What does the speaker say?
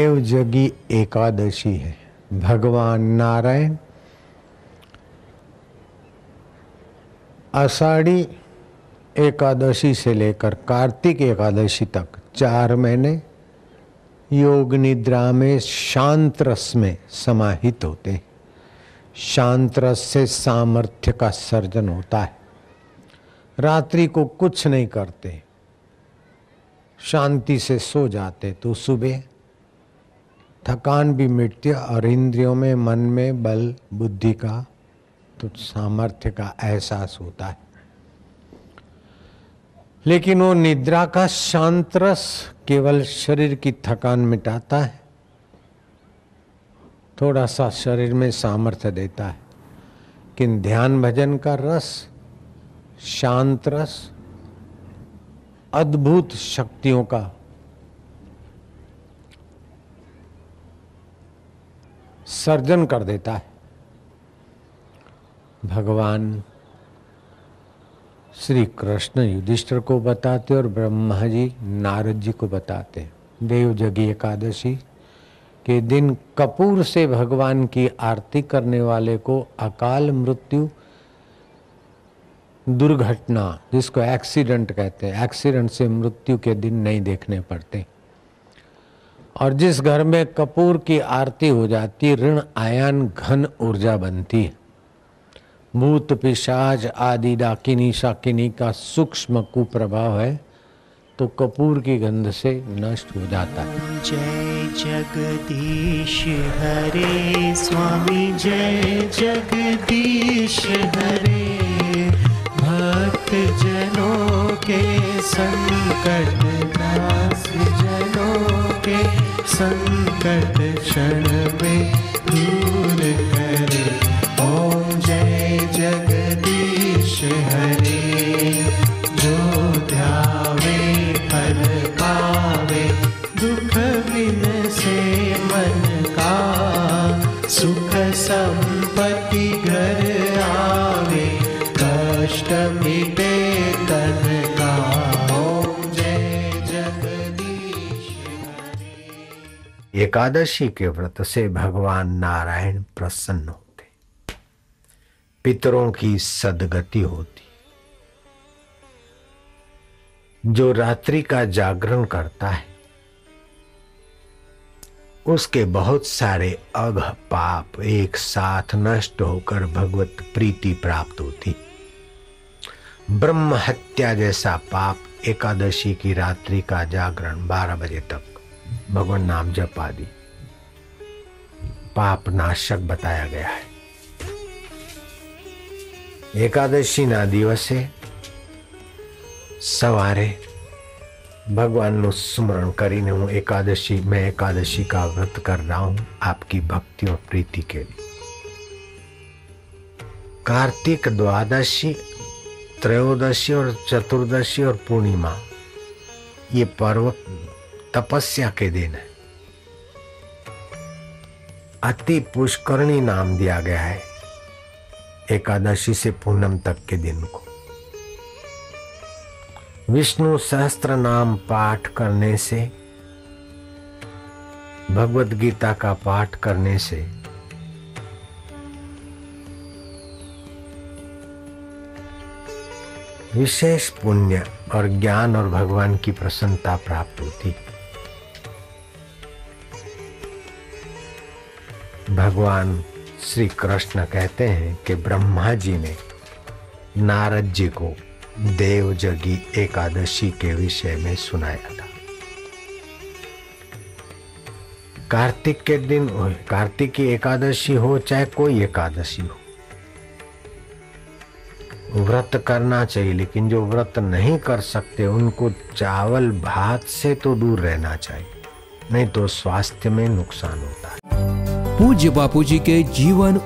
देव जगी एकादशी है। भगवान नारायण, आषाढ़ी एकादशी से लेकर कार्तिक एकादशी तक चार महीने योग निद्रा में शांत रस में समाहित होते हैं। शांत रस से सामर्थ्य का सर्जन होता है। रात्रि को कुछ नहीं करते। शांति से सो जाते तो सुबह थकान भी मिटती है और इंद्रियों में, मन में बल, बुद्धि का तो सामर्थ्य का एहसास होता है। लेकिन वो निद्रा का शांत रस केवल शरीर की थकान मिटाता है। थोड़ा सा शरीर में सामर्थ्य देता है। किन ध्यान भजन का रस, शांत रस, अद्भुत शक्तियों का सर्जन कर देता है। भगवान श्री कृष्ण युधिष्ठिर को बताते और ब्रह्मा जी नारद जी को बताते देव जगी एकादशी के दिन कपूर से भगवान की आरती करने वाले को अकाल मृत्यु दुर्घटना, जिसको एक्सीडेंट कहते हैं। एक्सीडेंट से मृत्यु के दिन नहीं देखने पड़ते। और जिस घर में कपूर की आरती हो जाती, ऋण, आयन, घन ऊर्जा बनती है। भूत पिशाच आदि, डाकिनी, शाकिनी का सूक्ष्म कुप्रभाव है तो कपूर की गंध से नष्ट हो जाता है। जय जगदीश हरे स्वामी, जय जगदीश हरे। भक्त जनों के संकट संकट क्षण में दूर ओम जय जगदीश हरे। जो ध्यावे, फल पावे, दुख से मन का सुख संपत्ति घर आवे। कष्ट मिटे एकादशी के व्रत से भगवान नारायण प्रसन्न होते। पितरों की सदगति होती। जो रात्रि का जागरण करता है, उसके बहुत सारे अघ पाप एक साथ नष्ट होकर भगवत प्रीति प्राप्त होती। ब्रह्म हत्या जैसा पाप एकादशी की रात्रि का जागरण 12 बजे तक। भगवान नाम जप आदि पाप नाशक बताया गया है એકાદશીના દિવસે સવારે भगवान स्मरण કરીને હું एकादशी मैं एकादशी का व्रत कर रहा हूं आपकी भक्ति और प्रीति के लिए कार्तिक द्वादशी त्रयोदशी और चतुर्दशी और पूर्णिमा ये पर्व तपस्या के दिन। है अति पुष्करणी नाम दिया गया है एकादशी से पूनम तक के दिन को। विष्णु सहस्त्र नाम पाठ करने से, भगवत गीता का पाठ करने से, विशेष पुण्य और ज्ञान और भगवान की प्रसन्नता प्राप्त होती। भगवान श्री कृष्ण कहते हैं कि ब्रह्मा जी ने नारद जी को देव जगी एकादशी के विषय में सुनाया था। कार्तिक के दिन, कार्तिक की एकादशी हो, चाहे कोई एकादशी हो। व्रत करना चाहिए, लेकिन जो व्रत नहीं कर सकते, उनको चावल भात से तो दूर रहना चाहिए, नहीं तो स्वास्थ्य में नुकसान होता है। पूज्य बापू जी के जीवन